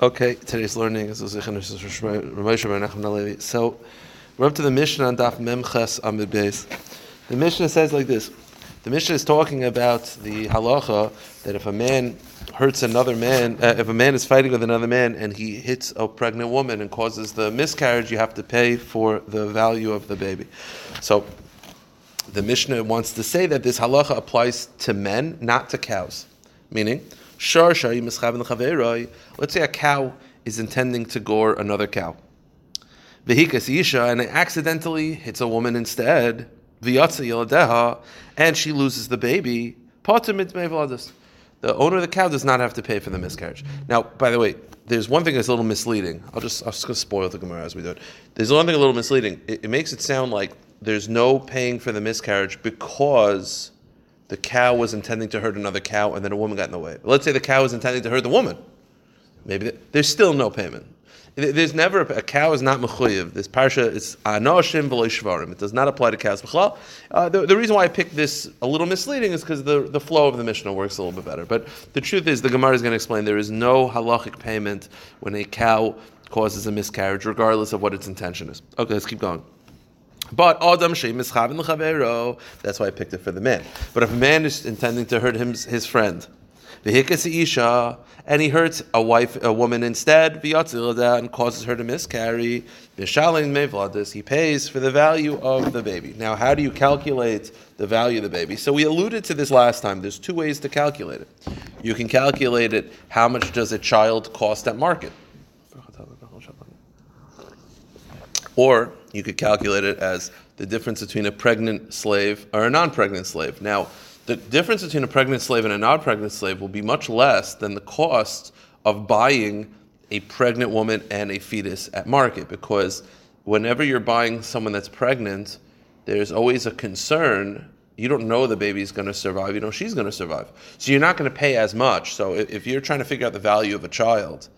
Okay, today's learning is So, we're up to the Mishnah on Daf Mem Tes Amud Beis. The Mishnah says like this. The Mishnah is talking about the halacha that if a man hurts another man, uh, if a man is fighting with another man and he hits a pregnant woman and causes the miscarriage, you have to pay for the value of the baby. So the Mishnah wants to say that this halacha applies to men, not to cows. Meaning, let's say a cow is intending to gore another cow. Vehikas Isha, and it accidentally hits a woman instead, and she loses the baby. The owner of the cow does not have to pay for the miscarriage. Now, by the way, there's one thing that's a little misleading. I'll just I'll just spoil the Gemara as we do it. There's one thing a little misleading. It, it makes it sound like there's no paying for the miscarriage because the cow was intending to hurt another cow and then a woman got in the way. Let's say the cow was intending to hurt the woman. Maybe there's still no payment. There's never a, a cow is not mechuyev. This parsha is anoshim shvarim. It does not apply to cows. Uh, the, the reason why I picked this a little misleading is because the, the flow of the Mishnah works a little bit better. But the truth is, the Gemara is going to explain there is no halachic payment when a cow causes a miscarriage, regardless of what its intention is. Okay, let's keep going. But Adam That's why I picked it for the man. But if a man is intending to hurt him, his friend, isha, and he hurts a wife, a woman instead, and causes her to miscarry. He pays for the value of the baby. Now, how do you calculate the value of the baby? So we alluded to this last time. There's two ways to calculate it. You can calculate it. How much does a child cost at market? Or you could calculate it as the difference between a pregnant slave or a non-pregnant slave. Now the difference between a pregnant slave and a non pregnant slave will be much less than the cost of buying a pregnant woman and a fetus at market because whenever you're buying someone that's pregnant, there's always a concern. You don't know the baby's going to survive. You know she's going to survive. So you're not going to pay as much. So if you're trying to figure out the value of a child,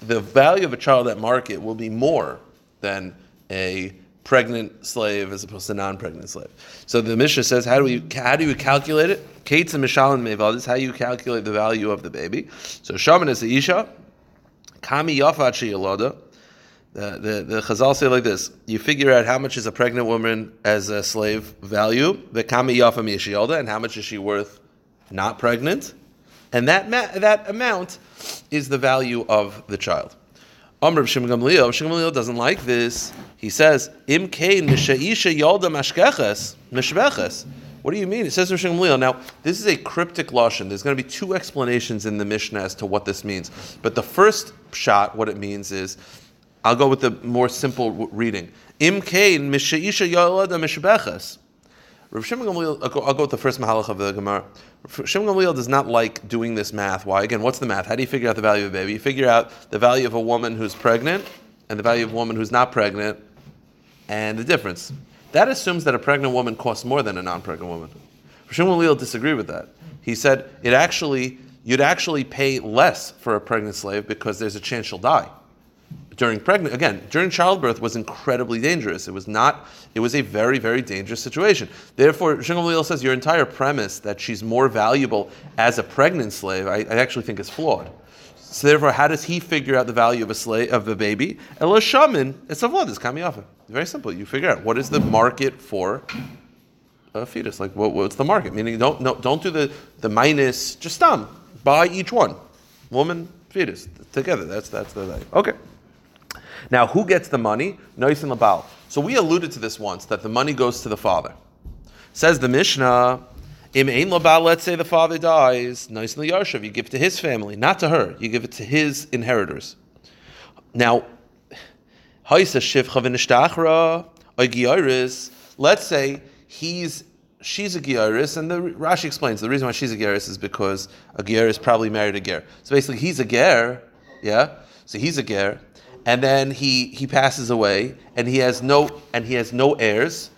the value of a child at market will be more than a pregnant slave as opposed to non-pregnant slave. So the Mishnah says, how do we how do you calculate it? Kates and Mishalim Mevad is how you calculate the value of the baby. So Shaman is the Isha, Kami Yafachi Yaloda. The, the, the Chazal say like this: You figure out how much is a pregnant woman as a slave value, the kami yafa miyashiyolda, and how much is she worth not pregnant, and that ma- that amount is the value of the child. Amr Shimon Gamliel, Shimon Gamliel doesn't like this. He says, Im kein mishaisha yalda mashkeches. What do you mean? It says Rosh Gamliel. Now, this is a cryptic lashon. There's going to be two explanations in the Mishnah as to what this means. But the first shot, what it means is, I'll go with the more simple reading. Im kein mishaisha yalda mishbeches. Rav Shimon Gamliel, I'll go, I'll go with the first mahalach of the Gemara. Rav Shimon Gamliel does not like doing this math. Why? Again, what's the math? How do you figure out the value of a baby? You figure out the value of a woman who's pregnant and the value of a woman who's not pregnant and the difference. That assumes that a pregnant woman costs more than a non-pregnant woman. Rav Shimon Gamliel disagree with that. He said it actually you'd actually pay less for a pregnant slave because there's a chance she'll die during pregnant again during childbirth was incredibly dangerous. It was not. It was a very very dangerous situation. Therefore, Shingamliel says your entire premise that she's more valuable as a pregnant slave, I, I, actually think is flawed. So therefore, how does he figure out the value of a slave of a baby? Ela shaman, it's a vlad. It's kamiyafa. Very simple. You figure out what is the market for a fetus. Like what, what's the market? Meaning, don't no, don't do the the minus. Just um buy each one, woman, fetus together. That's that's the value. Okay. Now, who gets the money? Noisin Labal. So we alluded to this once that the money goes to the father. Says the Mishnah, Im Ein Labal, let's say the father dies, Noisin Yarshav, you give it to his family, not to her. You give it to his inheritors. Now, let's say he's she's a Gyaris, and the Rashi explains the reason why she's a Gyaris is because a Gyaris probably married a Ger. So basically, he's a Ger, yeah. So he's a Ger, and then he, he passes away, and he has no and he has no heirs.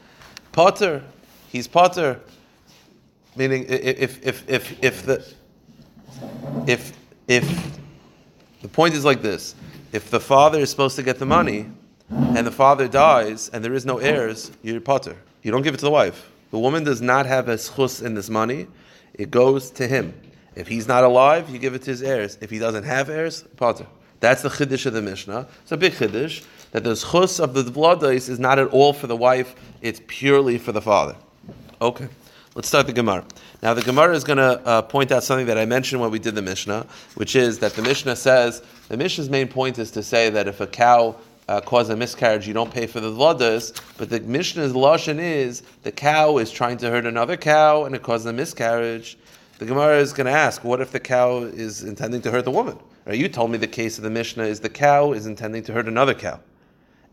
Potter, he's Potter. Meaning, if if if if the if if the point is like this, if the father is supposed to get the money, and the father dies, and there is no heirs, you're Potter. You don't give it to the wife. The woman does not have a schus in this money; it goes to him. If he's not alive, you give it to his heirs. If he doesn't have heirs, Potter. That's the chiddush of the Mishnah. It's a big chiddush that the chus of the vladais is not at all for the wife; it's purely for the father. Okay, let's start the Gemara. Now the Gemara is going to uh, point out something that I mentioned when we did the Mishnah, which is that the Mishnah says the Mishnah's main point is to say that if a cow uh, a miscarriage, you don't pay for the vladas. But the Mishnah's lashon is the cow is trying to hurt another cow and it causes a miscarriage. The Gemara is going to ask, what if the cow is intending to hurt the woman? Right, you told me the case of the Mishnah is the cow is intending to hurt another cow.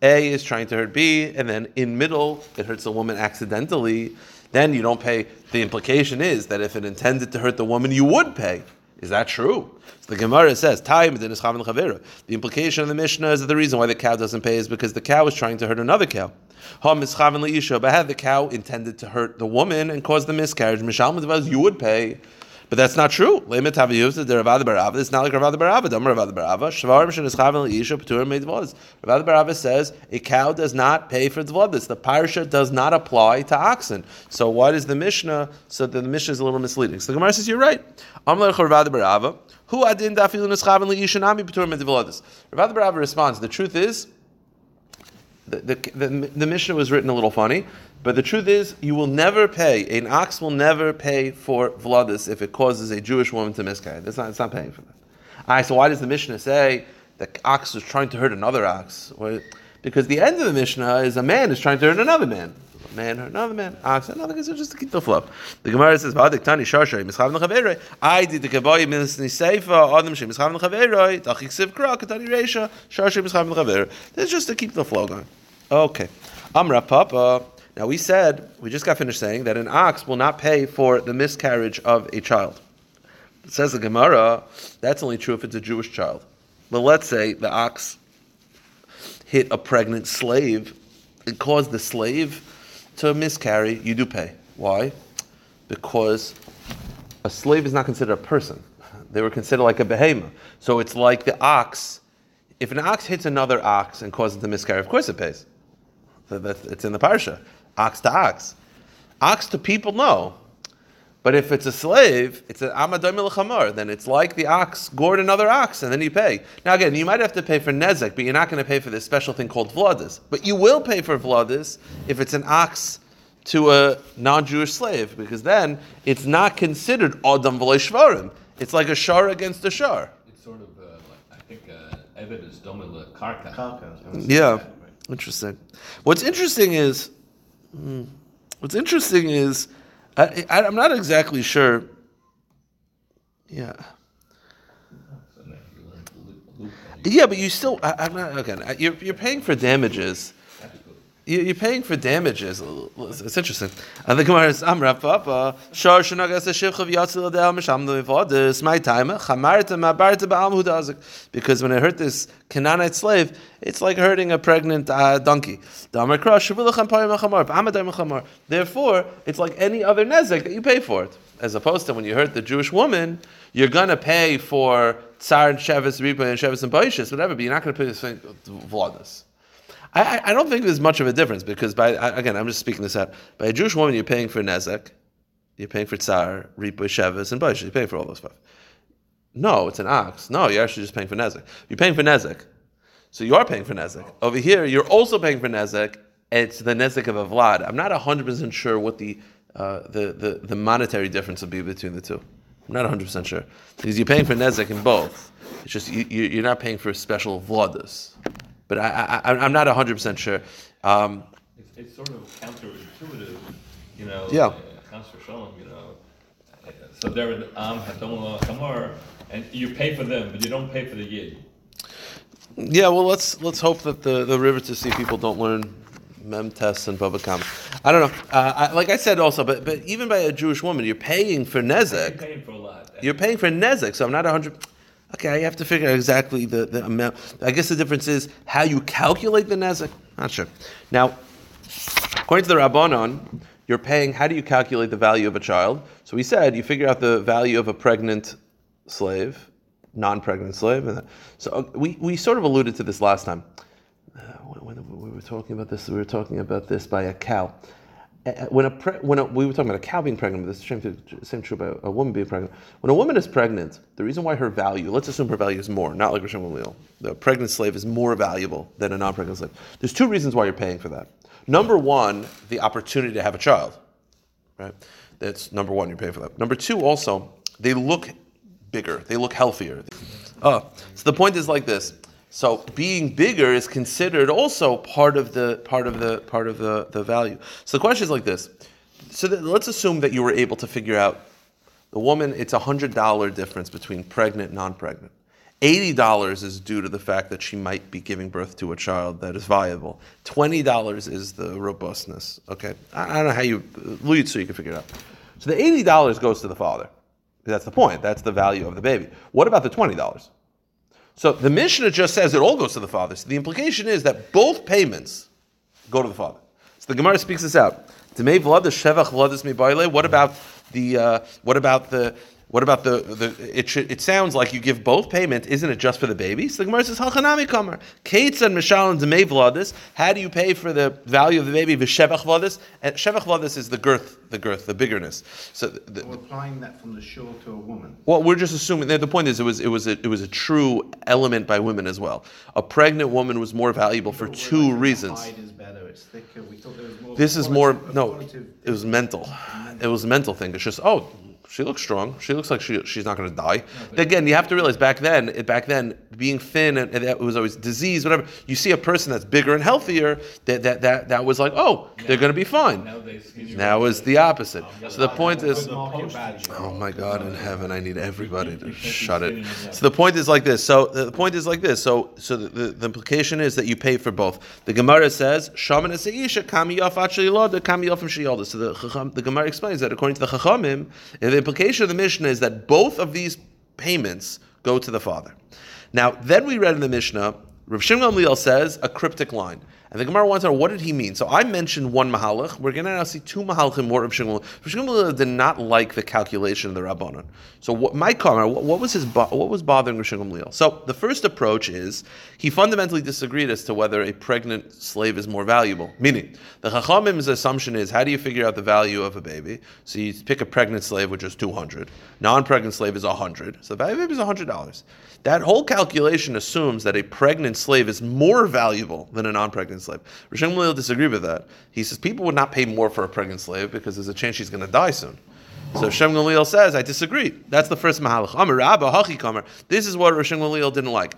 A is trying to hurt B, and then in middle it hurts a woman accidentally. Then you don't pay. The implication is that if it intended to hurt the woman, you would pay. Is that true? So the Gemara says, time is The implication of the Mishnah is that the reason why the cow doesn't pay is because the cow is trying to hurt another cow. The cow intended to hurt the woman and cause the miscarriage, you would pay. But that's not true. It's not like Ravada Barava. Dom Rav Adda bar Ahava. Shvarim shenischaven leisha p'turim made dvodas. Rav Adda bar Ahava says a cow does not pay for dvodas. The parsha does not apply to oxen. So what is the Mishnah? So the Mishnah is a little misleading. So the Gemara says you're right. Amar Rav Adda bar Ahava. Who adin dafilu nischaven leisha nami p'turim made dvodas. Rav Adda bar Ahava responds. The truth is. The, the, the, Mishnah was written a little funny. But the truth is, you will never pay, an ox will never pay for Vladis if it causes a Jewish woman to miscarry. That's not, it's not paying for that. All right, so why does the Mishnah say the ox is trying to hurt another ox? Well, because the end of the Mishnah is a man is trying to hurt another man. Man hurt another man, ox, another guy, just to keep the flow. The Gemara says, Vadik Tani Shashay, Mischav Nechaveroi, I did the Kaboy Misni Seifa, Adam Shem Mischav Nechaveroi, Tachik Siv Kra, Katani Reisha, Shashay Mischav Nechaveroi. That's just to keep the flow going. Okay. Amra Papa. Now we said, we just got finished saying that an ox will not pay for the miscarriage of a child. It says the Gemara, that's only true if it's a Jewish child. But let's say the ox hit a pregnant slave and caused the slave to miscarry, you do pay. Why? Because a slave is not considered a person. They were considered like a behemoth. So it's like the ox. If an ox hits another ox and causes the miscarry, of course it pays. It's in the parsha ox to ox. Ox to people, no. But if it's a slave, it's an amadoim milchamar, then it's like the ox gored another ox, and then you pay. Now again, you might have to pay for nezek, but you're not going to pay for this special thing called vladis. But you will pay for vladis if it's an ox to a non-Jewish slave, because then it's not considered adam v'leishvarim. It's like a shar against a shar. It's sort of, uh, like, I think, uh, Evid is domila karka. Yeah, interesting. What's interesting is What's interesting is I, I, I'm not exactly sure. Yeah. Yeah, but you still. I, am not again. You're, you're paying for damages you're paying for damages. It's interesting. And the Gemara is Amra Papa Shar Shanagas Shivchav Yatzil Adel Misham This my time Chamarta Mabarta Ba'am Hudazik because when I hurt this Canaanite slave, it's like hurting a pregnant uh, donkey. Therefore, it's like any other nezek that you pay for it. As opposed to when you hurt the Jewish woman, you're gonna pay for tsar and shevis, ripa and shevis and baishis, whatever, but you're not gonna pay for vladas. I, I don't think there's much of a difference because by again I'm just speaking this out. By a Jewish woman, you're paying for nezek, you're paying for tsar, ripa, shevis, and baish. You're paying for all those stuff. No, it's an ox. No, you're actually just paying for nezek. You're paying for nezek, so you are paying for nezek. Over here, you're also paying for nezek. It's the nezek of a vlad. I'm not hundred percent sure what the, uh, the the the monetary difference would be between the two. I'm not 100 percent sure because you're paying for nezek in both. It's just you, you're not paying for special vladas but I, I, am not 100% sure. Um, it's, it's, sort of counterintuitive, you know. Yeah. Uh, Shalom, you know. So they're in Am Hadom and you pay for them, but you don't pay for the Yid. Yeah, well, let's let's hope that the, the river to see people don't learn mem tests and baba kam. I don't know. Uh, I, like I said also, but but even by a Jewish woman, you're paying for nezek. You're paying for a lot. You're paying for nezek, so I'm not 100. Okay, I have to figure out exactly the, the amount. I guess the difference is how you calculate the nezek. Not sure. Now, according to the Rabbanon, you're paying. How do you calculate the value of a child? So we said you figure out the value of a pregnant slave, non-pregnant slave. So uh, we, we sort of alluded to this last time. Uh, when we were talking about this, we were talking about this by a cow. Uh, when a pre- when a, we were talking about a cow being pregnant, but this is same, same true about a woman being pregnant. When a woman is pregnant, the reason why her value, let's assume her value is more, not like Rishon Gamliel. The pregnant slave is more valuable than a non-pregnant slave. There's two reasons why you're paying for that. Number one, the opportunity to have a child, right? That's number one. You're paying for that. Number two, also, they look bigger. They look healthier. Oh, so the point is like this. So being bigger is considered also part of the part of the part of the, the value. So the question is like this. So that, let's assume that you were able to figure out the woman. It's a hundred dollar difference between pregnant and non-pregnant. Eighty dollars is due to the fact that she might be giving birth to a child that is viable. Twenty dollars is the robustness. Okay, I, I don't know how you uh, lead so you can figure it out. So the eighty dollars goes to the father. That's the point. That's the value of the baby. What about the twenty dollars? So the Mishnah just says it all goes to the father. So the implication is that both payments go to the father. So the Gemara speaks this out. What about the uh, what about the what about the, the it should, it sounds like you give both payment, isn't it just for the baby? So the Gemara says halchanami kamar. Kates and mishal and demei vladis. How do you pay for the value of the baby? V'shevach vladis. And shevach vladis is the girth, the girth, the biggerness. So the, We're applying that from the shore to a woman. well, we're just assuming. The point is, it was it was a, it was a true element by women as well. A pregnant woman was more valuable for two like, the reasons. is better, it's thicker. We thought there was more. This is more no. It was mental. It was a mental thing. It's just oh, she looks strong. She looks like she, she's not going to die. Again, you have to realize back then, back then, being thin and, and that was always disease, whatever. You see a person that's bigger and healthier. That that that, that was like oh, they're going to be fine. Nowadays, Now is the opposite. So the point is. Good. Oh my God in heaven! I need everybody to shut it. So the point is like this. So the point is like this. So so the, the, the implication is that you pay for both. The Gemara says shaman seisha kami yaf the kami yafim sheyolda. So the Chacham- the Gemara explains that according to the Chachamim, the implication of the Mishnah is that both of these payments go to the father. Now then we read in the Mishnah, Rav Shimon Gamliel says a cryptic line. And the Gemara wants to know what did he mean. So I mentioned one mahalach. We're going to now see two mahalachim more Rav Shimon. Shimon did not like the calculation of the rabbanon. So what, my comment, what, what was his, what was bothering Shimon Gamliel? So the first approach is he fundamentally disagreed as to whether a pregnant slave is more valuable. Meaning the Chachamim's assumption is how do you figure out the value of a baby? So you pick a pregnant slave which is two hundred, non-pregnant slave is hundred. So the value of a baby is hundred dollars. That whole calculation assumes that a pregnant slave is more valuable than a non-pregnant slave. Rishon Gamliel disagreed with that. He says people would not pay more for a pregnant slave because there's a chance she's going to die soon. So Shem Gamliel says, I disagree. That's the first mahalach. This is what Rishon Gamliel didn't like.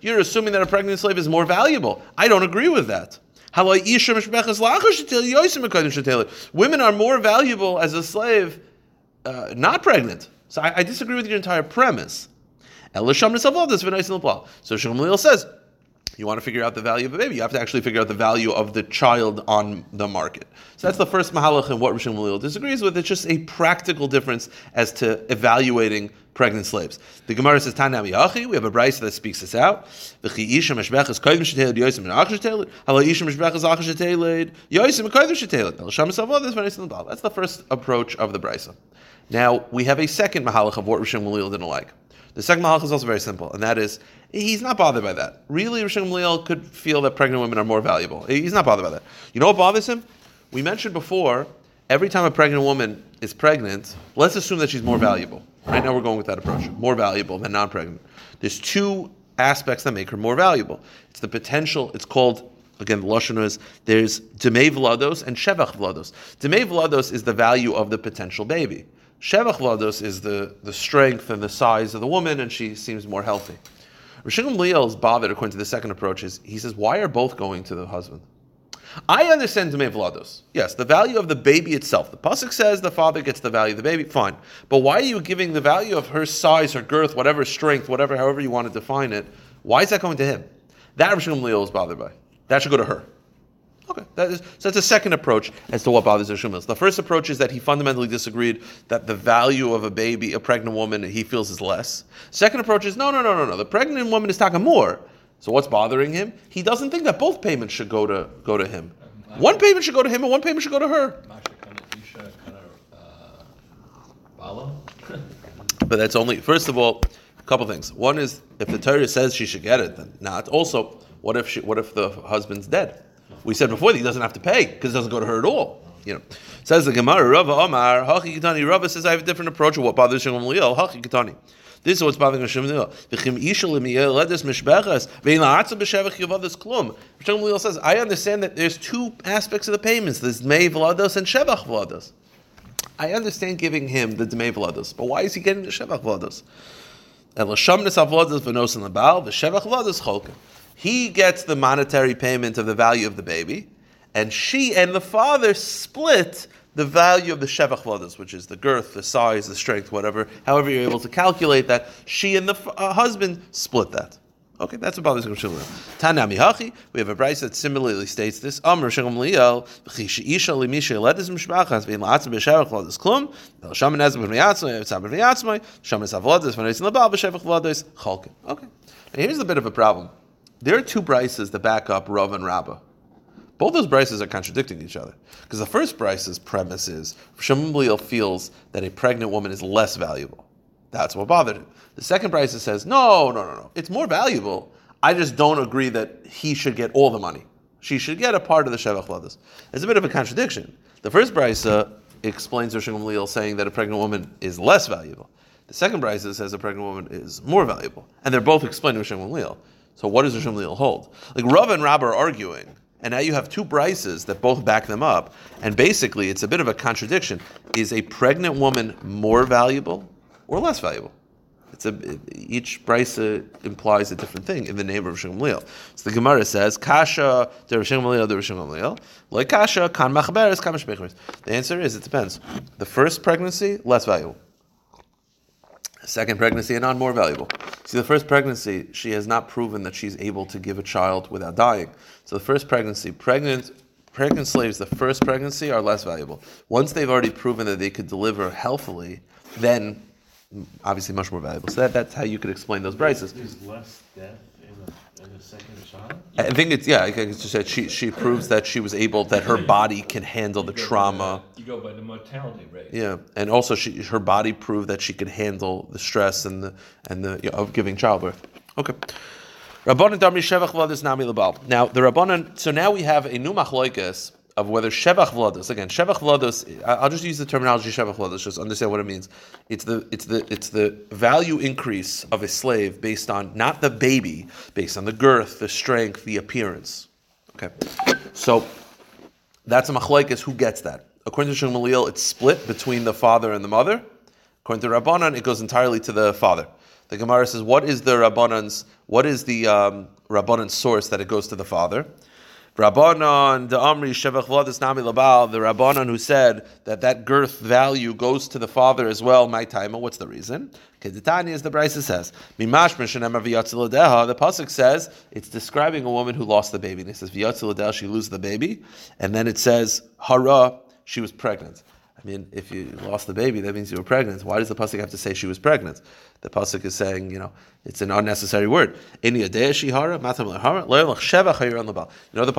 You're assuming that a pregnant slave is more valuable. I don't agree with that. Women are more valuable as a slave, uh, not pregnant. So I, I disagree with your entire premise. So Shmuel says, you want to figure out the value of a baby, you have to actually figure out the value of the child on the market. So that's the first mahalach and what Rishon Gamliel disagrees with. It's just a practical difference as to evaluating pregnant slaves. The Gemara says, Tanam Yachi, we have a Bryce that speaks this out. That's the first approach of the Bryce. Now, we have a second mahalach of what Rishon Gamliel didn't like. The second mahalach is also very simple, and that is he's not bothered by that. Really, Rishon Gamliel could feel that pregnant women are more valuable. He's not bothered by that. You know what bothers him? We mentioned before, every time a pregnant woman is pregnant, let's assume that she's more valuable. Right now, we're going with that approach: more valuable than non-pregnant. There's two aspects that make her more valuable. It's the potential. It's called again, the lashon is there's demei vlados and shevach vlados. Demei vlados is the value of the potential baby. Shevach Vlados is the, the strength and the size of the woman, and she seems more healthy. Rishon Gamliel is bothered, according to the second approach, is he says, why are both going to the husband? I understand Demei Vlados. Yes, the value of the baby itself. The Pasuk says the father gets the value of the baby, fine. But why are you giving the value of her size, her girth, whatever strength, whatever, however you want to define it? Why is that going to him? That Rishon Liel is bothered by. That should go to her. Okay, that is, so that's a second approach as to what bothers the Rishon The first approach is that he fundamentally disagreed that the value of a baby, a pregnant woman, he feels is less. Second approach is no, no, no, no, no. The pregnant woman is talking more. So what's bothering him? He doesn't think that both payments should go to go to him. One payment should go to him, and one payment should go to her. Masha kind of Isha kind of uh. But that's only first of all, a couple things. One is if the Torah says she should get it, then not. Also, what if she, what if the husband's dead? We said before that he doesn't have to pay because it doesn't go to her at all. You know, says the Gemara, Rava Omar, Hachi Kitani. Rava says I have a different approach of what bothers Shimon Gamliel. Hachi Kitani. This is what's bothering Shimon Gamliel. V'chim isha l'miyel ledes mishbeches ve'in la'atzah b'shevach yavadas klum. Shimon Gamliel says I understand that there's two aspects of the payments. There's mei vlados and shevach vlados. I understand giving him the dmei vlados, but why is he getting the shevach vlados? He gets the monetary payment of the value of the baby, and she and the father split the value of the shevach vladas, which is the girth, the size, the strength, whatever. However, you're able to calculate that. She and the uh, husband split that. Okay, that's what bothers Rav Shimon. Tanami we have a brise that similarly states this. Isha Mishpachas, Vim Klum, Shaman V'Yatzmai, Shaman Vladis, Chalkin. Okay. Here's a bit of a problem. There are two brises that back up Rav and Rabbah. Both those brises are contradicting each other. Because the first brise's premise is Gamliel feels that a pregnant woman is less valuable. That's what bothered him. The second brisa says, no, no, no, no. It's more valuable. I just don't agree that he should get all the money. She should get a part of the Shevach Vladas. It's a bit of a contradiction. The first brisa uh, explains Rosh Gamliel saying that a pregnant woman is less valuable. The second brisa says a pregnant woman is more valuable. And they're both explaining Rosh Gamliel. So what does Rosh Gamliel hold? Like Rav and Rab are arguing, and now you have two brises that both back them up. And basically, it's a bit of a contradiction. Is a pregnant woman more valuable or less valuable? It's a, each brisa implies a different thing in the name of Rosh Gamliel. So the Gemara says, Kasha, the Rosh Gamliel, the Rosh Gamliel. Like Kasha, kan machberes, kan mishbecheres. The answer is, it depends. The first pregnancy, less valuable. Second pregnancy, and on more valuable. See, the first pregnancy, she has not proven that she's able to give a child without dying. So the first pregnancy, pregnant pregnant slaves, the first pregnancy, are less valuable. Once they've already proven that they could deliver healthily, then obviously much more valuable. So that, that's how you could explain those brises. There's less death in a, in a second child? I think it's yeah. I just said she she proves that she was able that her body can handle the You go by trauma. Go by the mortality rate. Yeah, and also she her body proved that she could handle the stress and the and the you know, of giving childbirth. Okay. Rabbanan Damri Shevach Vladas Nami Labal. Now the Rabbanan. So now we have a new machloikas of whether Shevach Vlados again Shevach Vlados. I'll just use the terminology Shevach Vlados. Just understand what it means. It's the it's the it's the value increase of a slave based on not the baby, based on the girth, the strength, the appearance. Okay. So that's a machlekes. Who gets that? According to Shmuel, it's split between the father and the mother. According to Rabbanan, it goes entirely to the father. The Gemara says, "What is the Rabbanan's? What is the um, Rabbanan's source that it goes to the father?" Rabbanan, the Amri Shevach Vladis Nami Labal, the Rabbanan who said that that girth value goes to the father as well. My time. What's the reason? Keditani, as the Brisa says, Mimash. The pasuk says it's describing a woman who lost the baby. And it says V'yatziladeha, she loses the baby, and then it says Hara, she was pregnant. I mean, if you lost the baby, that means you were pregnant. Why does the pasuk have to say she was pregnant? The pasuk is saying, you know, it's an unnecessary word. You know the pasuk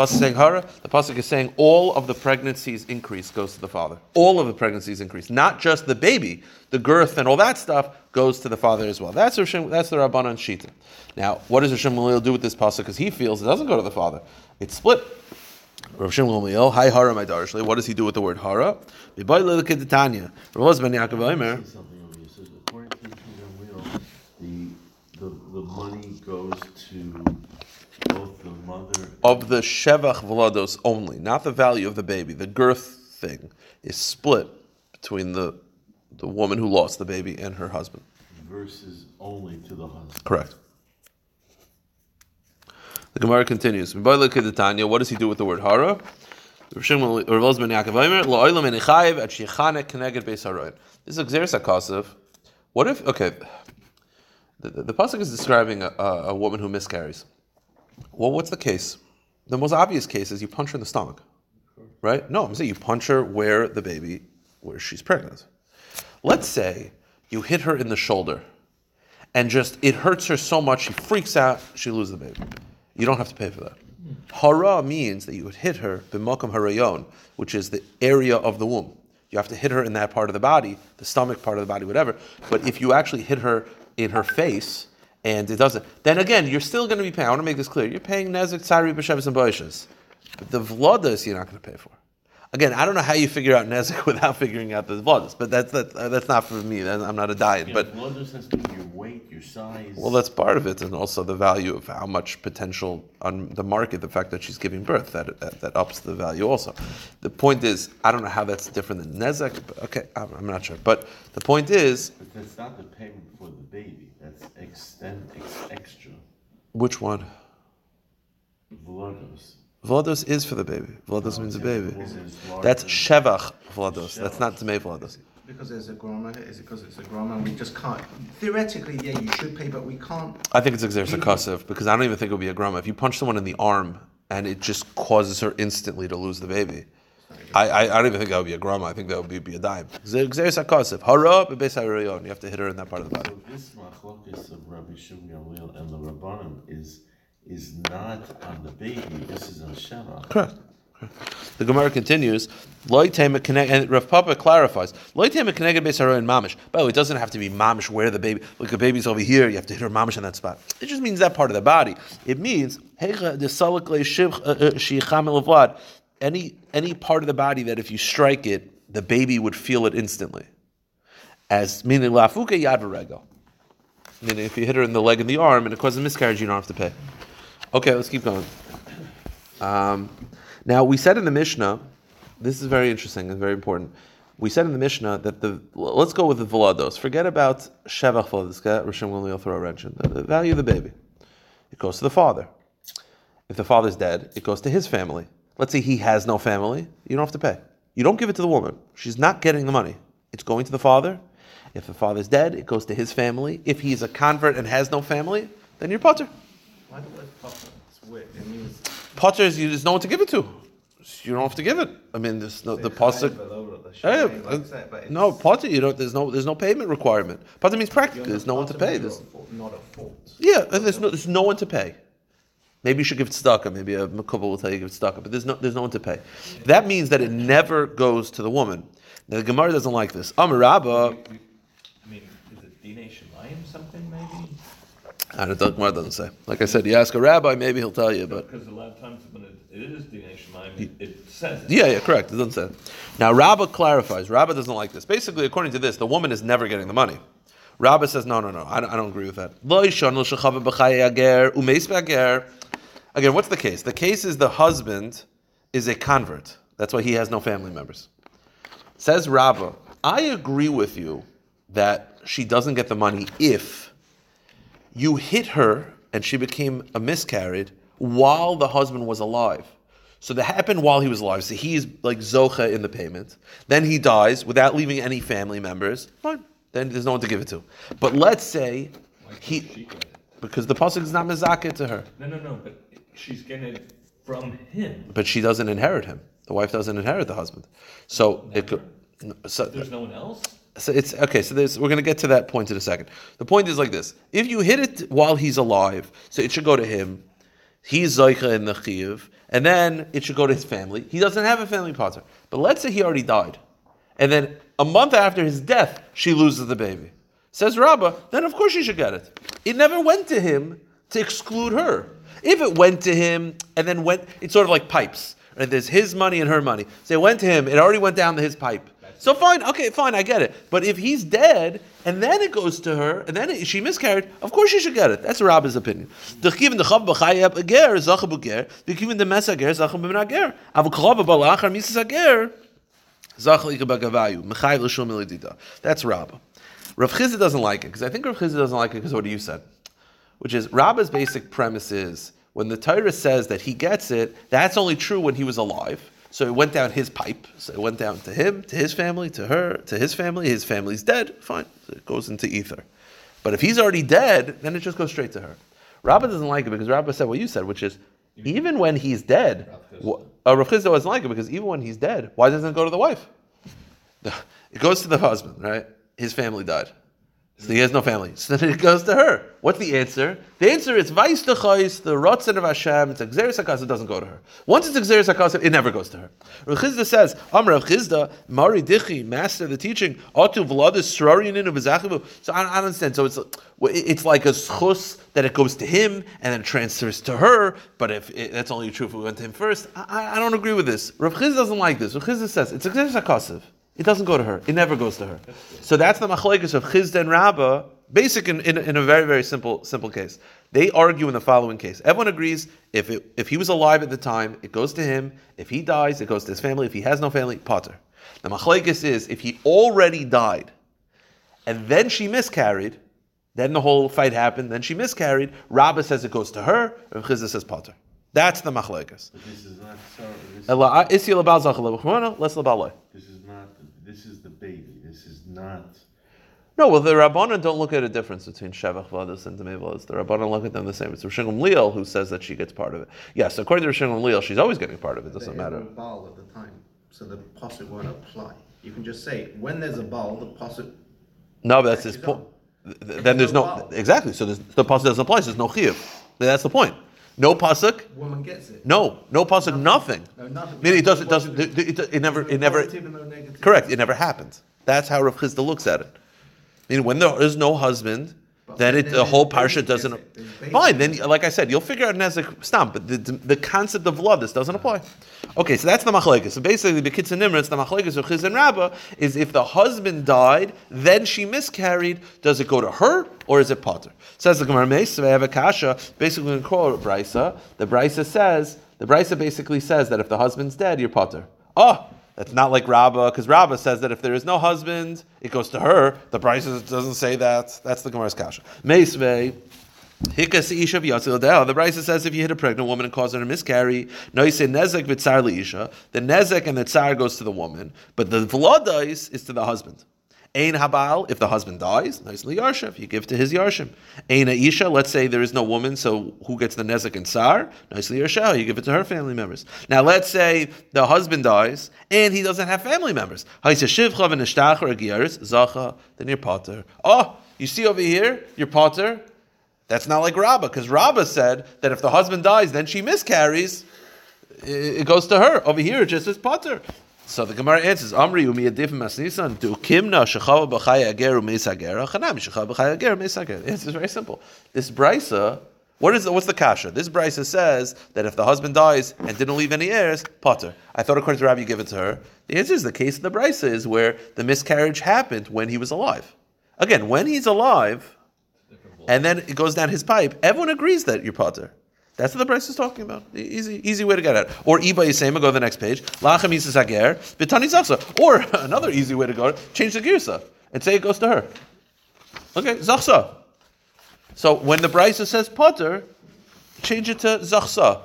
is saying hara? The pasuk is saying all of the pregnancies increase goes to the father. All of the pregnancies increase, not just the baby, the girth and all that stuff goes to the father as well. That's that's the Rabbanan Shita. Now, what does Rishon do with this pasuk? Because he feels it doesn't go to the father. It's split. Rav Shimon Gamliel, hi hara my darshli. What does he do with the word hara? Mibai lelekid Tanya. Rav Oz ben Yaakov Omer. The, the money goes to both the mother of the shevach vlados only, not the value of the baby. The girth thing is split between the the woman who lost the baby and her husband. versus only to the husband. Correct. The Gemara continues. What does he do with the word hara? This is a Gezeiras HaKasav. What if, okay, the, the, the Pasuk is describing a, a woman who miscarries. Well, what's the case? The most obvious case is you punch her in the stomach, right? No, I'm saying you punch her where the baby, where she's pregnant. Let's say you hit her in the shoulder, and just it hurts her so much she freaks out, she loses the baby. You don't have to pay for that. Hara means that you would hit her b'makam harayon, which is the area of the womb. You have to hit her in that part of the body, the stomach part of the body, whatever. But if you actually hit her in her face and it doesn't, then again, you're still going to be paying. I want to make this clear. You're paying nezik, tsari, b'shevis, and boishes. But the vladas you're not going to pay for. Again, I don't know how you figure out nezek without figuring out the vladas, but that's that's, uh, that's not for me. I'm not a diet, Yeah, but just has to be your weight, your size. well, that's part of it, and also the value of how much potential on the market, the fact that she's giving birth, that that, that ups the value also. The point is, I don't know how that's different than nezek. But okay, I'm, I'm not sure, but the point is, But that's not the payment for the baby, that's extend, ex, extra. which one? Vlodos. Vlados is for the baby. Vlados means a baby. Is it larger That's than- shevach vlados. That's not dmei vlados. Because there's a groma, is it because it's a groma? We just can't. Theoretically, yeah, you should pay, but we can't. I think it's exercise kasev because I don't even think it would be a grama. If you punch someone in the arm and it just causes her instantly to lose the baby, I, I, I don't even think that would be a grama. I think that would be, be a dime. Exercise kasev. Hara bebeis harayon. You have to hit her in that part of the body. So this machlokes of Rabbi Shimon and the Rabbanim is, is not on the baby, this is on Sheva. Correct. The Gemara continues. Loy and Rav Papa clarifies. Loy tema connected beis haroin mamish. By the way, it doesn't have to be mamish where the baby. Like the baby's over here, you have to hit her mamish in that spot. It just means that part of the body. It means le shiv- uh, uh. Any any part of the body that if you strike it, the baby would feel it instantly. As meaning lafuke yad. Meaning if you hit her in the leg and the arm and it causes miscarriage, you don't have to pay. Okay, let's keep going. Um, now we said in the Mishnah, this is very interesting and very important. We said in the Mishnah that the let's go with the velados. Forget about shevach velados. Rishon Gamliel throw a wrench in the, the value of the baby. It goes to the father. If the father's dead, it goes to his family. Let's say he has no family, you don't have to pay. You don't give it to the woman. She's not getting the money. It's going to the father. If the father's dead, it goes to his family. If he's a convert and has no family, then you're potter. Why the word papa? It's weird. It means. Potter is you, there's no one to give it to. You don't have to give it. I mean, there's no the pasuk. Yeah, Hey, uh, no potter. You don't. There's no. There's no payment requirement. Potter means practically. There's no one to pay. There's, not a fault. yeah, and there's no. There's no one to pay. Maybe you should give tzedakah. Maybe a makubal will tell you give tzedakah, but there's no. There's no one to pay. That means that it never goes to the woman. Now the Gemara doesn't like this. Amar Rabba. I mean, is it Dine Shemayim something maybe? I don't. The Gemara doesn't say. Like I said, you ask a rabbi, maybe he'll tell you. But Because a lot of times when it, it is Dine Shemayim, it, it says it. Yeah, yeah, correct. It doesn't say. it. Now, Rabbah clarifies. Rabbah doesn't like this. Basically, according to this, the woman is never getting the money. Rabbah says, no, no, no. I don't, I don't agree with that. Lo yishon lo shechava b'chaye ager. Again, what's the case? The case is the husband is a convert. That's why he has no family members. Says Rabbah, I agree with you that she doesn't get the money if you hit her and she became a miscarried while the husband was alive. So that happened while he was alive. So he's like Zocha in the payment. Then he dies without leaving any family members. Fine. Then there's no one to give it to. But let's say he, she get it? because the pasuk is not mezakeh to her, No, no, no, but she's getting it from him. but she doesn't inherit him. The wife doesn't inherit the husband. So it could. So, There's no one else? So it's okay. So there's, we're going to get to that point in a second. The point is like this: if you hit it while he's alive, so it should go to him. He's zoicha in the chiyuv, and then it should go to his family. He doesn't have a family partner, but let's say he already died, and then a month after his death, she loses the baby. Says Rabbah, then of course she should get it. It never went to him to exclude her. If it went to him and then went, it's sort of like pipes. Right? There's his money and her money. So it went to him. It already went down to his pipe. So fine, okay, fine, I get it. But if he's dead and then it goes to her and then it, she miscarried, of course she should get it. That's Rabbi's opinion. The. That's Rabbah. Rav Chizda doesn't like it because I think Rav Chizda doesn't like it because of what you said, which is Rabbah's basic premise is when the Torah says that he gets it, that's only true when he was alive. So it went down his pipe. So it went down to him, to his family, to her, to his family. His family's dead. Fine. So it goes into ether. But if he's already dead, then it just goes straight to her. Rabbah doesn't like it because Rabbah said what you said, which is even when he's dead, wh- uh, Rav Chizda doesn't like it because even when he's dead, why doesn't it go to the wife? It goes to the husband, right? His family died. So he has no family. So then it goes to her. What's the answer? The answer is Vais Dechais, the Ratzin of Hashem, it's Gezeiras it doesn't go to her. Once it's Gezeiras HaKasav, it never goes to her. Rav Chizda says, Amr Rav Chizda, Mari Dichi, master of the teaching, Otu Vladis Srarinin of Bezachivu. So I, don't understand. So it's, it's like a schus that it goes to him and then transfers to her, but if it, that's only true if we went to him first. I, I- don't agree with this. Rav Chizda doesn't like this. Rav Chizda says, it's Gezeiras HaKasav. It doesn't go to her. It never goes to her. So that's the machlekes of Chizda and Rabbah, basic in, in, in a very, very simple simple case. They argue in the following case. Everyone agrees if, it, if he was alive at the time, it goes to him. If he dies, it goes to his family. If he has no family, potter. The machlekes is if he already died and then she miscarried, then the whole fight happened, then she miscarried, Rabbah says it goes to her, and Chizda says potter. That's the machlekes. This is not sorry. This, Ela- isi lebal zachal lebechmona, les lebal loy. this is. This is the baby. This is not. No, well, the Rabbanan don't look at a difference between Shevach Vadas and Demei Vadas. The Rabbanan look at them the same. It's Rosh Leal who says that she gets part of it. Yes, according to Rosh Leal, she's always getting part of it. It doesn't matter. were a Baal at the time, so the posset won't apply. You can just say, when there's a Baal, the posset, No, but that's his point. Then there's no Wow. exactly. So there's, the pasuk doesn't apply. So there's no chiyuv. That's the point. No pasuk. woman gets it. No, no pasuk. Nothing. No, nothing. Meaning it doesn't. Doesn't. It, it, it never. It never. No. Correct. It never happened. That's how Rav Chizda looks at it. I mean, when there is no husband, Then it, the whole parsha doesn't. Fine. Then, like I said, you'll figure out nezek stamp, but the, the concept of vladas doesn't apply. Okay, so that's the machlekes. So basically, the kitzur nimritz, the machlekes of Chiz and Rabbah is if the husband died, then she miscarried. Does it go to her or is it potter? Says the Gemara Meis. I have a kasha. Basically, in quote Brisa, the Brisa says the Brisa basically says that if the husband's dead, you're potter. Oh. That's not like Rabbah, because Rabbah says that if there is no husband, it goes to her. The price doesn't say that. That's the Gemara's kasha. Meisvei, Hikas isha v'yatzil. The Brisa says if you hit a pregnant woman and cause her to miscarry, no, you say nezek v'tzar li'isha. The nezek and the tsar goes to the woman, but the v'ladais is to the husband. Ein habal, if the husband dies, nicely yarshiv, you give to his yarshim. Ein isha, let's say there is no woman, so who gets the nezek and tsar? Nicely yarshah, you give it to her family members. Now let's say the husband dies and he doesn't have family members. Haisa shivcha v'neshtach or giyaris, zacha, then you're potter. Oh, you see over here, you're potter. That's not like Rabbah, because Rabbah said that if the husband dies, then she miscarries, it goes to her. Over here, it just says potter. So the Gemara answers, Amri umi adif masnisan, do kimna shechava b'chaya ager umeis agera, chanami shechava b'chaya ager umeis agera. The answer is very simple. This brisa, what is the, what's the kasha? This brisa says that if the husband dies and didn't leave any heirs, potter. I thought according to Rabbi you give it to her. The answer is the case of the brisa is where the miscarriage happened when he was alive. Again, when he's alive, and then it goes down his pipe. Everyone agrees that you're potter. That's what the Bryce is talking about. Easy, easy way to get at it. Or Iba Yisema, go to the next page. Lachem Hager, Bitani Zachsa. Or another easy way to go, change the girsa and say it goes to her. Okay, Zachsa. So when the Bryce says potter, change it to Zachsa.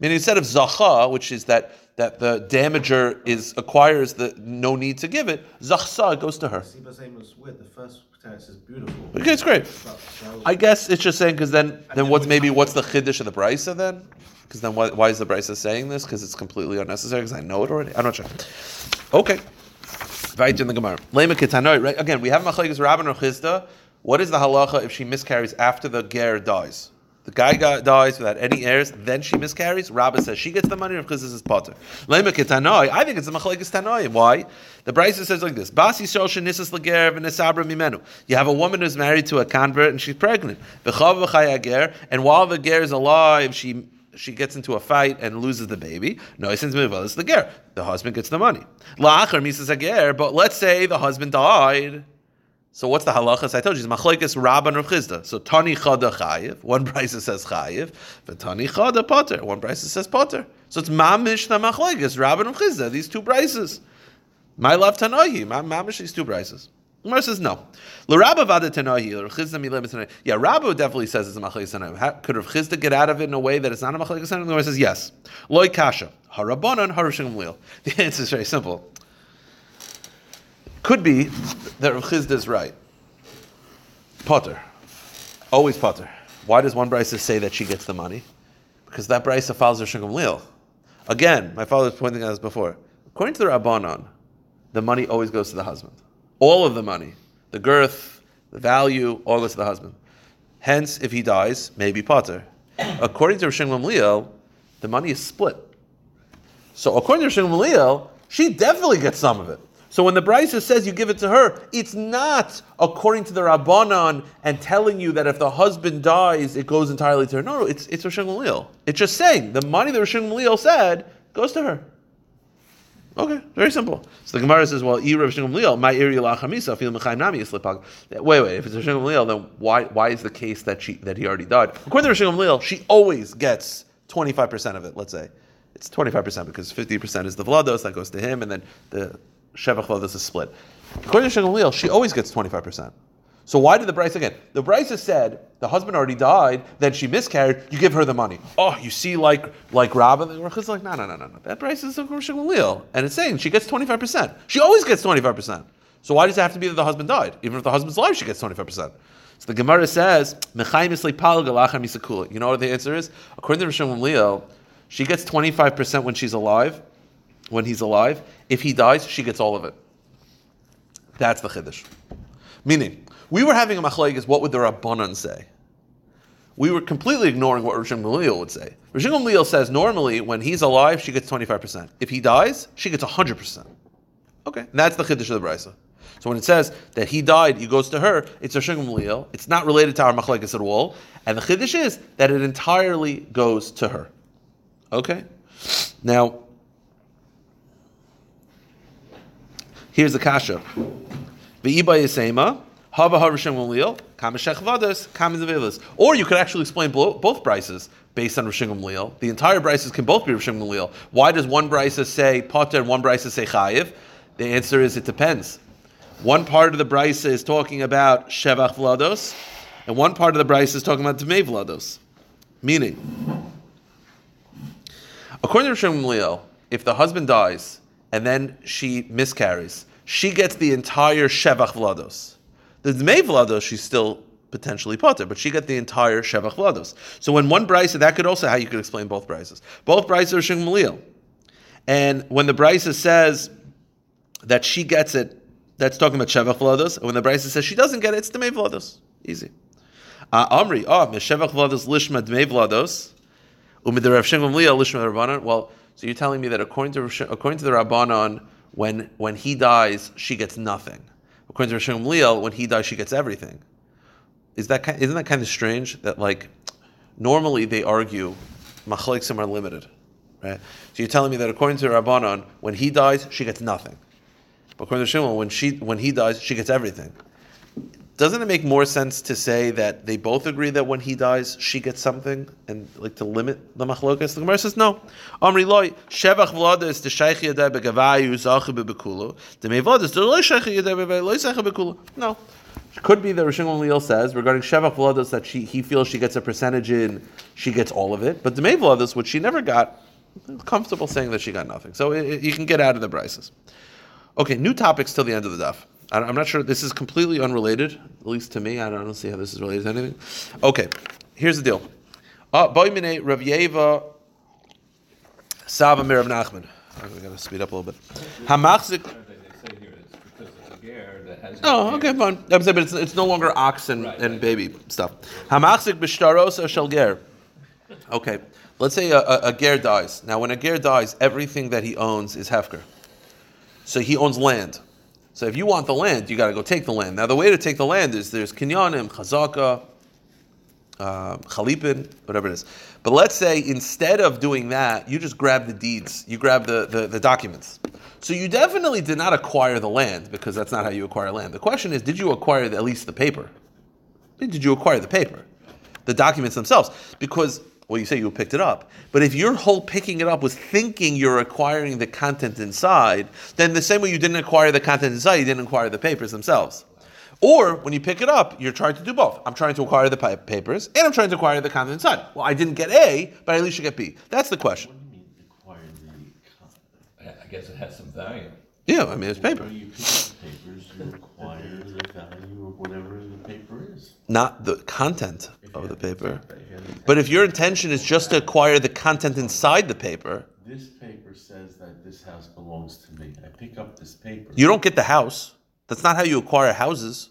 Meaning instead of Zacha, which is that, that the damager is acquires the no need to give it, Zachsa goes to her. Siba Zayn was weird. The first text is beautiful. Okay, it's great. But that was- I guess it's just saying because then, then what's maybe what's the chiddush of the brisa then? Because then why, why is the brisa saying this? Because it's completely unnecessary. Because I know it already. I'm not sure. Okay. Right in the Gemara. Lema kitanoi. Right again. We have machlekes Rabban or Chizda. What is the halacha if she miscarries after the ger dies? The guy got, dies without any heirs, then she miscarries. Rabbah says she gets the money, or Chizda says potter. Lema kitanoi. I think it's the machlekes tanoi. Why? The brisa says like this: Basi shol shenisas leger v'nesabra mimenu. You have a woman who's married to a convert and she's pregnant. V'chav v'chaya ger, and while the ger is alive, she she gets into a fight and loses the baby. No, since it's the ger. The husband gets the money. La'achar misas hager, but let's say the husband died. So what's the halachas? I told you, it's machlekes Rabban Rav Chizda. So Tani Chada Chayiv, one brisa says Chayiv, but Tani Chada Potter, one brisa says Potter. So it's Mamish the machlekes Rabban Rav these two brises. My love Tanohi, Mamish these two brises. Gemara says no. L'Rabba vada Tanohi, Rav Chizda Tanohi. Yeah, Rabba definitely says it's a machlekes Tanohi. Could Rav Chizda get out of it in a way that it's not a machlekes Tanohi? The Gemara says yes. Loi Kasha, Harabanan, Harushim Lil. The answer is very simple. Could be that Rav Chizda is right. Potter. Always Potter. Why does one Brisa say that she gets the money? Because that Brisa follows Rosh Lil. Again, my father was pointing out this before. According to the Rabbanon, the money always goes to the husband. All of the money. The girth, The value all goes to the husband. Hence, if he dies, maybe potter. According to Rishon Gamliel, the money is split. So according to Rishon Gamliel, she definitely gets some of it. So when the Brisa says you give it to her, it's not according to the Rabbanon and telling you that if the husband dies, it goes entirely to her. No, no, it's it's Gamliel. It's just saying the money that Gamliel said goes to her. Okay, very simple. So the Gemara says, well, "Ira Rishon Gamliel, my area lachamisa, mechaim nami yislipag." Wait, wait. If it's Gamliel, then why why is the case that she that he already died? According to Gamliel, she always gets twenty five percent of it. Let's say it's twenty five percent because fifty percent is the vlados that goes to him, and then the shevach vlados is split. According to Rishon Gamliel, she always gets twenty five percent. So why did the brise again? The brise said the husband already died, then she miscarried. You give her the money. Oh, you see, like like Rabba, the Rachel like, no, no, no, no, no. That brise is a Rishon Gamliel, and it's saying she gets twenty five percent. She always gets twenty five percent. So why does it have to be that the husband died? Even if the husband's alive, she gets twenty five percent. So the Gemara says. You know what the answer is? According to Rishon Gamliel, she gets twenty five percent when she's alive. When he's alive, if he dies, she gets all of it. That's the chiddush. Meaning, we were having a machlekes. What would the Rabbanan say? We were completely ignoring what Rishon Gamliel would say. Rishon Gamliel says normally when he's alive, she gets twenty five percent. If he dies, she gets hundred percent. Okay, and that's the chiddush of the brisa. So when it says that he died, he goes to her, it's Rishon Gamliel. It's not related to our machlekes at all, and the chiddush is that it entirely goes to her. Okay, now here's the kasha. V'iba yisema, hava harishim Gamliel, kameshech vadas, kamez Or you could actually explain both, brises based on Rishon Gamliel. The entire brises can both be Rishon Gamliel. Why does one brisa say potter and one brisa say chayiv? The answer is it depends. One part of the brisa is talking about shevach vlados, and one part of the brisa is talking about dmei vlados. Meaning, according to Rishon Gamliel, if the husband dies and then she miscarries, she gets the entire shevach vlados. The dmei vlados she's still potentially potter, but she got the entire shevach vlados. So when one brisa, that could also how you could explain both brises. Both brises are Rishon Gamliel, and when the brisa says that she gets it, that's talking about shevach vlados. And when the brisa says she doesn't get it, it's dmei vlados. Easy. Uh, Amri, oh, meshevach vlados lishma dmei vlados. Well, so you're telling me that according to according to the rabbanon, when when he dies, she gets nothing. According to Rav Shem Gamliel, when he dies, she gets everything. Is that isn't that kind of strange? That like normally they argue machleksim are limited, right? So you're telling me that according to rabbanon, when he dies, she gets nothing. But according to Shimon, when she when he dies, she gets everything. Doesn't it make more sense to say that they both agree that when he dies, she gets something, and like to limit the machlokas? The Gemara says no. Amri loy shevach vladas the sheikh yadai begavayu zachu bebekulu. The mevadas the loy sheikh yadai loy zachu. No. It could be that Rishon Gamliel says regarding Shevach Vlados that she he feels she gets a percentage in, she gets all of it. But the May Vlados, which she never got, comfortable saying that she got nothing. So it, it, you can get out of the prices. Okay, new topics till the end of the daf. I, I'm not sure. This is completely unrelated, at least to me. I don't, I don't see how this is related to anything. Okay, here's the deal. Uh, Boimine Rav Yeva Sava Mirav Nachman. I'm going to speed up a little bit. Hamachzik. They say here it's because of the ger that has. Oh, okay, fine. I'm saying, but it's, it's no longer ox and, Right, and right. baby stuff. Hamachzik b'shtaros shel ger. Okay, let's say a, a, a ger dies. Now, when a ger dies, everything that he owns is hefker. So he owns land. So if you want the land, you got to go take the land. Now, the way to take the land is there's kinyanim, chazaka, uh, chalipin, whatever it is. But let's say instead of doing that, you just grab the deeds, you grab the, the, the documents. So you definitely did not acquire the land because that's not how you acquire land. The question is, did you acquire the, at least the paper? Did you acquire the paper? The documents themselves? Because, well, you say you picked it up. But if your whole picking it up was thinking you're acquiring the content inside, then the same way you didn't acquire the content inside, you didn't acquire the papers themselves. Or when you pick it up, you're trying to do both. I'm trying to acquire the papers and I'm trying to acquire the content inside. Well, I didn't get A, but I at least should get B. That's the question. What do you mean acquire the I I guess it has some value. Yeah, I mean, it's paper. When you pick up papers, you acquire the value of whatever the paper is. Not the content of the paper. But if your intention is just to acquire the content inside the paper, This paper says that this house belongs to me. I pick up this paper. you don't get the house. That's not how you acquire houses.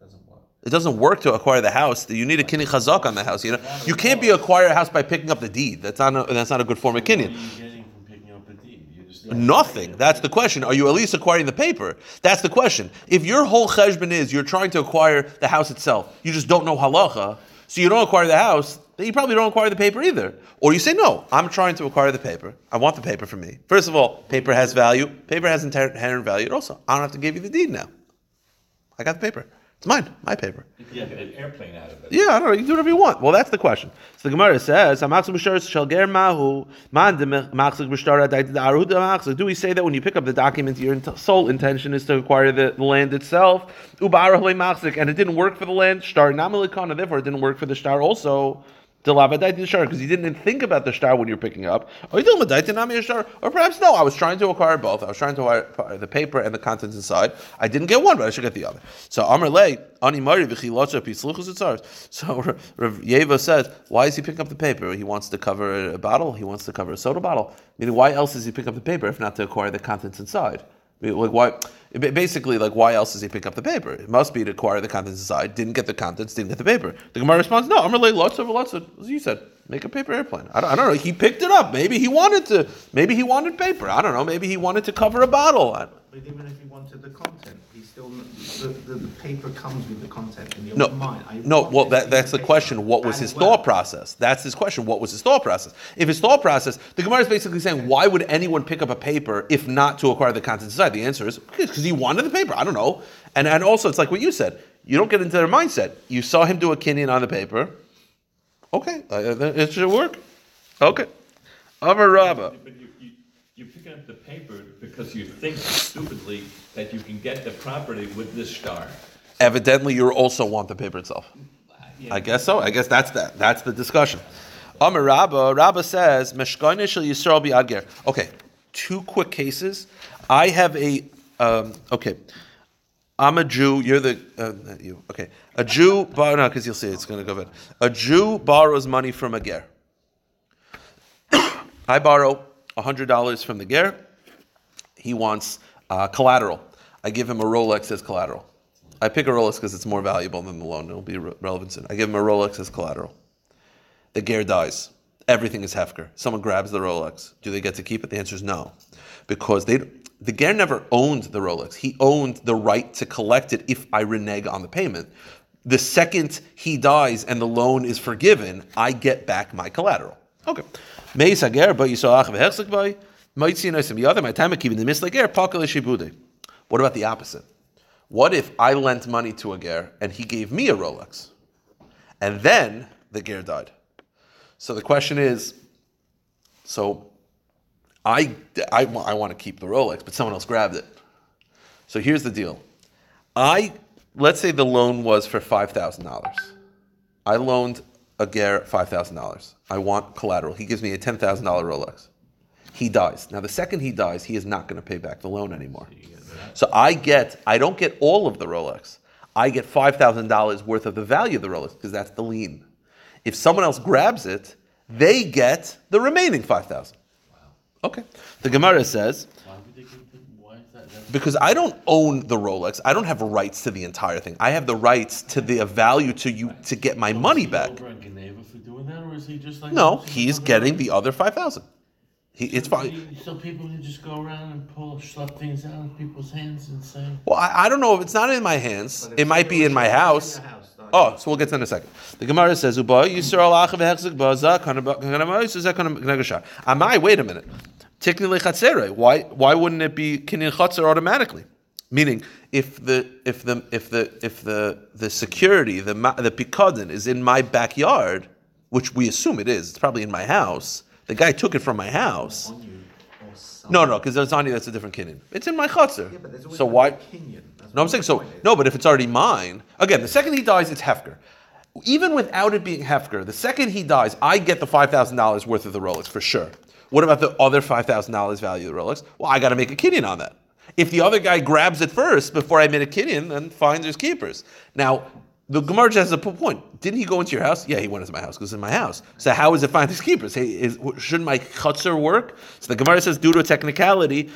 Doesn't work. It doesn't work to acquire the house. You need a kinyan chazak on the house. You know, you can't be acquire a house by picking up the deed. That's not a, that's not a good form of kinyan. getting from picking up a deed? You just- Nothing. That's the question. Are you at least acquiring the paper? That's the question. If your whole cheshbon is you're trying to acquire the house itself, you just don't know halacha, so you don't acquire the house, then you probably don't acquire the paper either. Or you say, no, I'm trying to acquire the paper. I want the paper for me. First of all, paper has value. Paper has inherent value. Also, I don't have to give you the deed now. I got the paper. It's mine, my paper. You can get an airplane out of it. Yeah, I don't know. You can do whatever you want. Well, that's the question. So the Gemara says, "Hamaxik b'shtar shall ger mahu man de maxik b'shtar adait the aru de maxik." Do we say that when you pick up the document, your sole intention is to acquire the, the land itself? And it didn't work for the land. Namilikana, therefore it didn't work for the shtar also. Because you didn't think about the shtar when you're picking up. Or you Or perhaps no, I was trying to acquire both. I was trying to acquire the paper and the contents inside. I didn't get one, but I should get the other. So Amr Lay, Ani Mari. So Rav Yeva says, why is he picking up the paper? He wants to cover a bottle. He wants to cover a soda bottle. Meaning, why else does he pick up the paper if not to acquire the contents inside? Like why? Ba- Basically, like why else does he pick up the paper? It must be to acquire the contents inside. Didn't get the contents. Didn't get the paper. The Gemara responds, "No, I'm really lots of lots of." As you said, make a paper airplane. I don't, I don't know. He picked it up. Maybe he wanted to. Maybe he wanted paper. I don't know. Maybe he wanted to cover a bottle. But even if he wanted the content, he still the, the, the paper comes with the content in your No, mind. I no. Well, that, that's the paper question. What was his well. thought process? That's his question. What was his thought process? If his thought process, the Gemara is basically saying, why would anyone pick up a paper if not to acquire the content inside? The answer is because he wanted the paper. I don't know. And and also, it's like what you said. You don't get into their mindset. You saw him do a kinyan on the paper. Okay, uh, it should work. Okay. Amar Rabba. But you, you, you're picking up the paper because you think stupidly that you can get the property with this shtar. Evidently, you also want the paper itself. Yeah. I guess so. I guess that's that. That's the discussion. Amar Rabba, Rabba says, Meshkoine shel Yisrael bi'adger. Okay, two quick cases. I have a, um, okay, I'm a Jew, you're the, uh, not you, okay. A Jew, bor- no, because you'll see it's going to go bad. A Jew borrows money from a ger. I borrow $100 from the ger. He wants uh, collateral. I give him a Rolex as collateral. I pick a Rolex because it's more valuable than the loan. It'll be re- relevant soon. I give him a Rolex as collateral. The ger dies. Everything is hefker. Someone grabs the Rolex. Do they get to keep it? The answer is no, because they the ger never owned the Rolex. He owned the right to collect it if I renege on the payment. The second he dies and the loan is forgiven, I get back my collateral. Okay. Meis hager ba yisrael achav hechzik bay. Moitzi noisim yadam. My time keeping the misle ger pakal shibude. What about the opposite? What if I lent money to a ger and he gave me a Rolex, and then the ger died? So the question is, so I, I, I want to keep the Rolex, but someone else grabbed it. So here's the deal. I let's say the loan was for five thousand dollars. I loaned a thousand dollars. I want collateral. He gives me a ten thousand dollar Rolex. He dies. Now the second he dies, he is not going to pay back the loan anymore. So I get I don't get all of the Rolex. I get five thousand dollars worth of the value of the Rolex because that's the lien. If someone else grabs it, they get the remaining five thousand. Okay. The Gemara says because I don't own the Rolex. I don't have rights to the entire thing. I have the rights to the value to you to get my money Is he back. over on Geneva for doing that, or is he just like? No, he's another- getting the other five thousand. He, it's fine. So people can just go around and pull, slap things out of people's hands and say. Well, I, I don't know if it's not in my hands. It might be in my house. in house, Oh, so we'll get to that in a second. The Gemara says, "Uba Yisrael achav hechzik baza kana ba- kana ma yisrael zeh kana gnegashar." Amai, wait a minute. Tikni lechatzere. Why? Why wouldn't it be kinyan chatzer automatically? Meaning, if the if the if the if the the security the the pikadon is in my backyard, which we assume it is, it's probably in my house. The guy took it from my house. On you or No, no, because there's on you. That's a different kinyan. It's in my chatzer. Yeah, but there's always so why? be a kinyan. That's No, I'm saying so. No, but if it's already mine, again, the second he dies, it's Hefker. Even without it being Hefker, the second he dies, I get the five thousand dollars worth of the Rolex for sure. What about the other five thousand dollars value of the Rolex? Well, I got to make a kinyan on that. If the other guy grabs it first before I made a kinyan, then fine, there's keepers. Now, the Gemara has a point. Didn't he go into your house? Yeah, he went into my house because it's in my house. So how is it finding keepers? Hey, is, shouldn't my chatzer work? So the Gemara says, due to a technicality,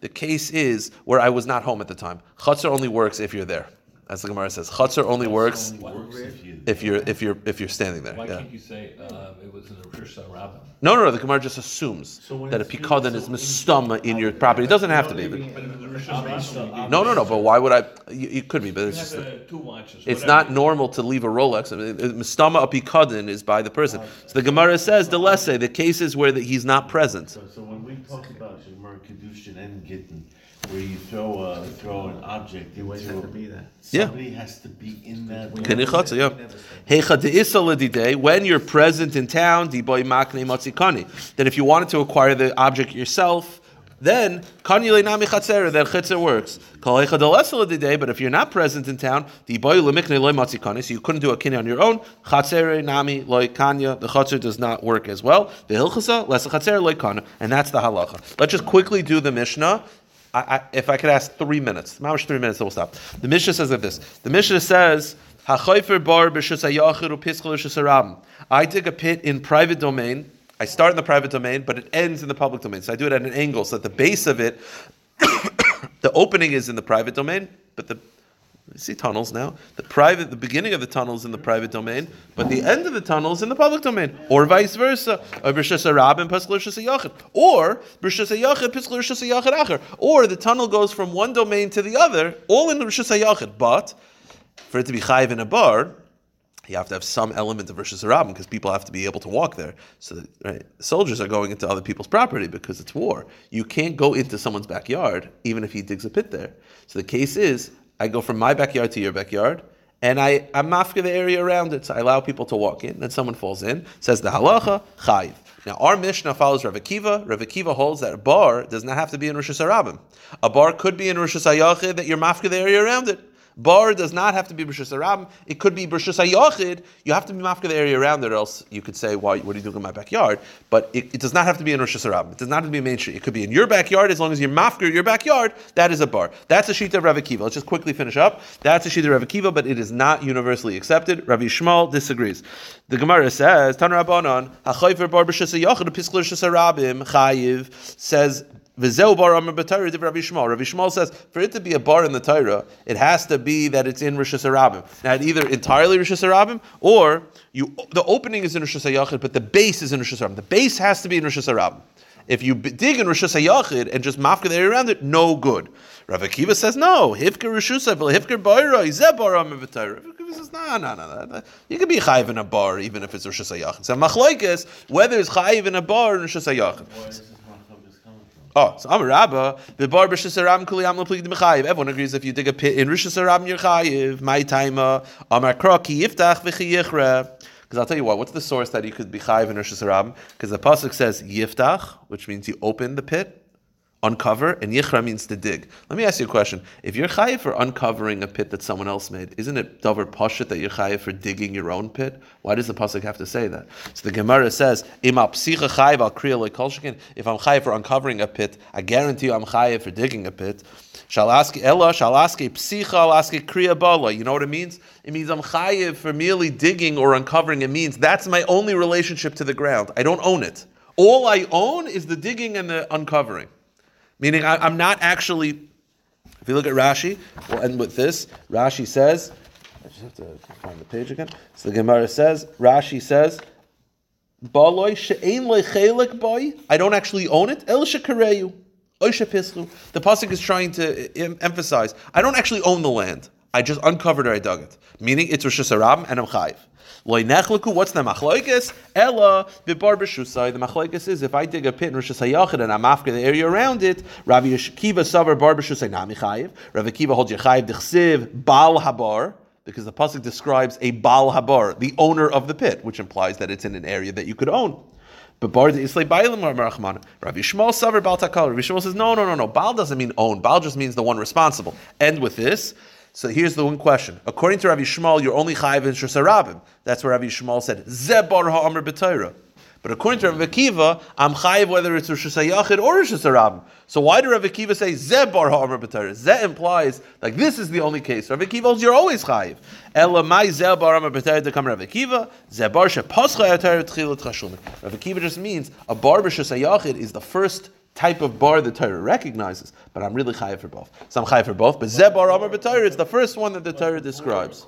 The case is where I was not home at the time. Chatzer only works if you're there. As the Gemara says, chatzer only works Only works if you. if you're if you're if you're standing there. Why Yeah. can't you say uh, it was in the Rosh Hashanah? No, no, no. The Gemara just assumes So when that a it's pikadon so is in- mistama in your property. It doesn't have to be. but- But if it's the Rosh Hashanah, No, no, no. But why would I? You, you could be, but it's just. have uh, two watches. It's not normal to leave a Rolex. I mean, Mistama apikadin is by the person. So the Gemara says, the lesse, the cases where that he's not present. So, so when we talk about Shemar Kedushin and Gittin, where you throw a, throw an object You always have to be there. Yeah. somebody has to be in that. Kenichatza, yeah. Heicha de'isa When you're present in town, diboy makne matzikani. Then if you wanted to acquire the object yourself, then kani nami chatzera, then chitzer works. Kol heicha But if you're not present in town, diboy lemikne loy matzikani, so you couldn't do a kini on your own, chatzera nami loy kanya, the chatzer does not work as well. The hilchasa, lesa chatzera loy kana. And that's the halacha. Let's just quickly do the Mishnah. I, I, if I could ask three minutes, mamash three minutes, we'll stop. The Mishnah says like this. The Mishnah says, "Hachayfer bar b'shus hayachid u'piskal b'shus harabim." I dig a pit in private domain. I start in the private domain, but it ends in the public domain. So I do it at an angle, so that the base of it, the opening is in the private domain, but the you see tunnels now. The private, the beginning of the tunnel is in the private domain, but the end of the tunnel is in the public domain, or vice versa. Or or the tunnel goes from one domain to the other, all in the b'shus. But for it to be chayiv in a bar, you have to have some element of Rosh Hashanah because people have to be able to walk there. So that, right, soldiers are going into other people's property because it's war. You can't go into someone's backyard even if he digs a pit there. So the case is, I go from my backyard to your backyard, and I I'm mafka the area around it. So I allow people to walk in. Then someone falls in, says the halacha chayiv. Now our Mishnah follows Rav Akiva. Rav Akiva holds that a bar does not have to be in Rosh Hashanah. A bar could be in Rosh Hashanah that you're mafka the area around it. Bar does not have to be B'Rishus Harabim. It could be B'Rishus HaYachid. You have to be mafka the area around it, or else you could say, "Why? What are you doing in my backyard?" But it, it does not have to be in Rishus Harabim. It does not have to be a main street. It could be in your backyard as long as you're mafka your backyard. That is a bar. That's a sheet of Rav Akiva. Let's just quickly finish up. That's a sheet of Rav Akiva, but it is not universally accepted. Rav Yishmael disagrees. The Gemara says, "Tan Rabbanon Hachayfer bar B'Rishus HaYachid Piskul Rishus Harabim Chayiv says." V'zeu bar amar b'Torah div Rabbi Yishmael. Rabbi Yishmael says for it to be a bar in the Torah, it has to be that it's in Rosh Hashanah. Now, either entirely Rosh Hashanah or you the opening is in Rosh Hashanah, but the base is in Rosh Hashanah. The base has to be in Rosh Hashanah. If you dig in Rosh Hashanah and just mafka the area around it, no good. Rav Akiva says no. Hifker Rishusah, Hifker Baira, Izeh bar amar b'Torah. Akiva says no, no, no, no. You can be chayiv in a bar even if it's Rosh Hashanah. So machlokes whether it's chayiv in a bar or Rosh Hashanah. Where is this motherfucker coming from? Oh, so I'm a rabba. The bar b'rishus haram kuli am leplig d'mechayiv. Everyone agrees if you dig a pit in rishus haram you're chayiv. My timer uh, amar kraki yiftach v'chiyichre. Because I'll tell you what. What's the source that you could be chayiv in rishus haram? Because the pasuk says yiftach, which means you open the pit. Uncover and yichra means to dig. Let me ask you a question: If you're chayiv for uncovering a pit that someone else made, isn't it davar pashut that you're chayiv for digging your own pit? Why does the pasuk have to say that? So the Gemara says. If I'm chayiv for uncovering a pit, I guarantee you I'm chayiv for digging a pit. Ella, psicha, kriya. You know what it means? It means I'm chayiv for merely digging or uncovering. It means that's my only relationship to the ground. I don't own it. All I own is the digging and the uncovering. Meaning, I, I'm not actually. If you look at Rashi, we'll end with this. Rashi says, I just have to find the page again. So the Gemara says, Rashi says, "Baloi she'ein boy." I don't actually own it. El shekareyu. The pasuk is trying to em- emphasize, I don't actually own the land. I just uncovered it. I dug it. Meaning, it's Rosh Hashanah and I'm chayiv. What's the machlokes? Ella bibar b'shusai. The machlokes is if I dig a pit in Rosh Hashanah and I'm after the area around it. Rabbi Akiva savar bar b'shusai nami chayiv. Rabbi Akiva holds yechayiv d'chsiv bal habar. Because the pasuk describes a bal habar, the owner of the pit, which implies that it's in an area that you could own. But bar the islay bailim. Rabbi Yishmael savar bal takal. Rabbi Yishmael says no, no, no, no. Bal doesn't mean own. Bal just means the one responsible. End with this. So here's the one question. According to Rabbi Yishmael, you're only chayiv in Shus Harabim. That's where Rabbi Yishmael said, Zebar ha'amr b'Torah. But according to Rav Akiva, I'm chayiv whether it's Rosh or Rosh. So why do Rav Akiva say Ze bar ha'amr b'Torah? Ze implies like this is the only case. Rav Akiva holds you're always chayiv. Ela mai Ze bar ha'amr b'Torah to come Rav Akiva. Ze bar she pascha ha'Torah tchilat chashumah. Rav Akiva just means a bar Hashanah is the first type of bar the Torah recognizes, but I'm really chayiv for both. So I'm chayiv for both. But Ze bar ha'amr b'Torah is the first one that the Torah describes.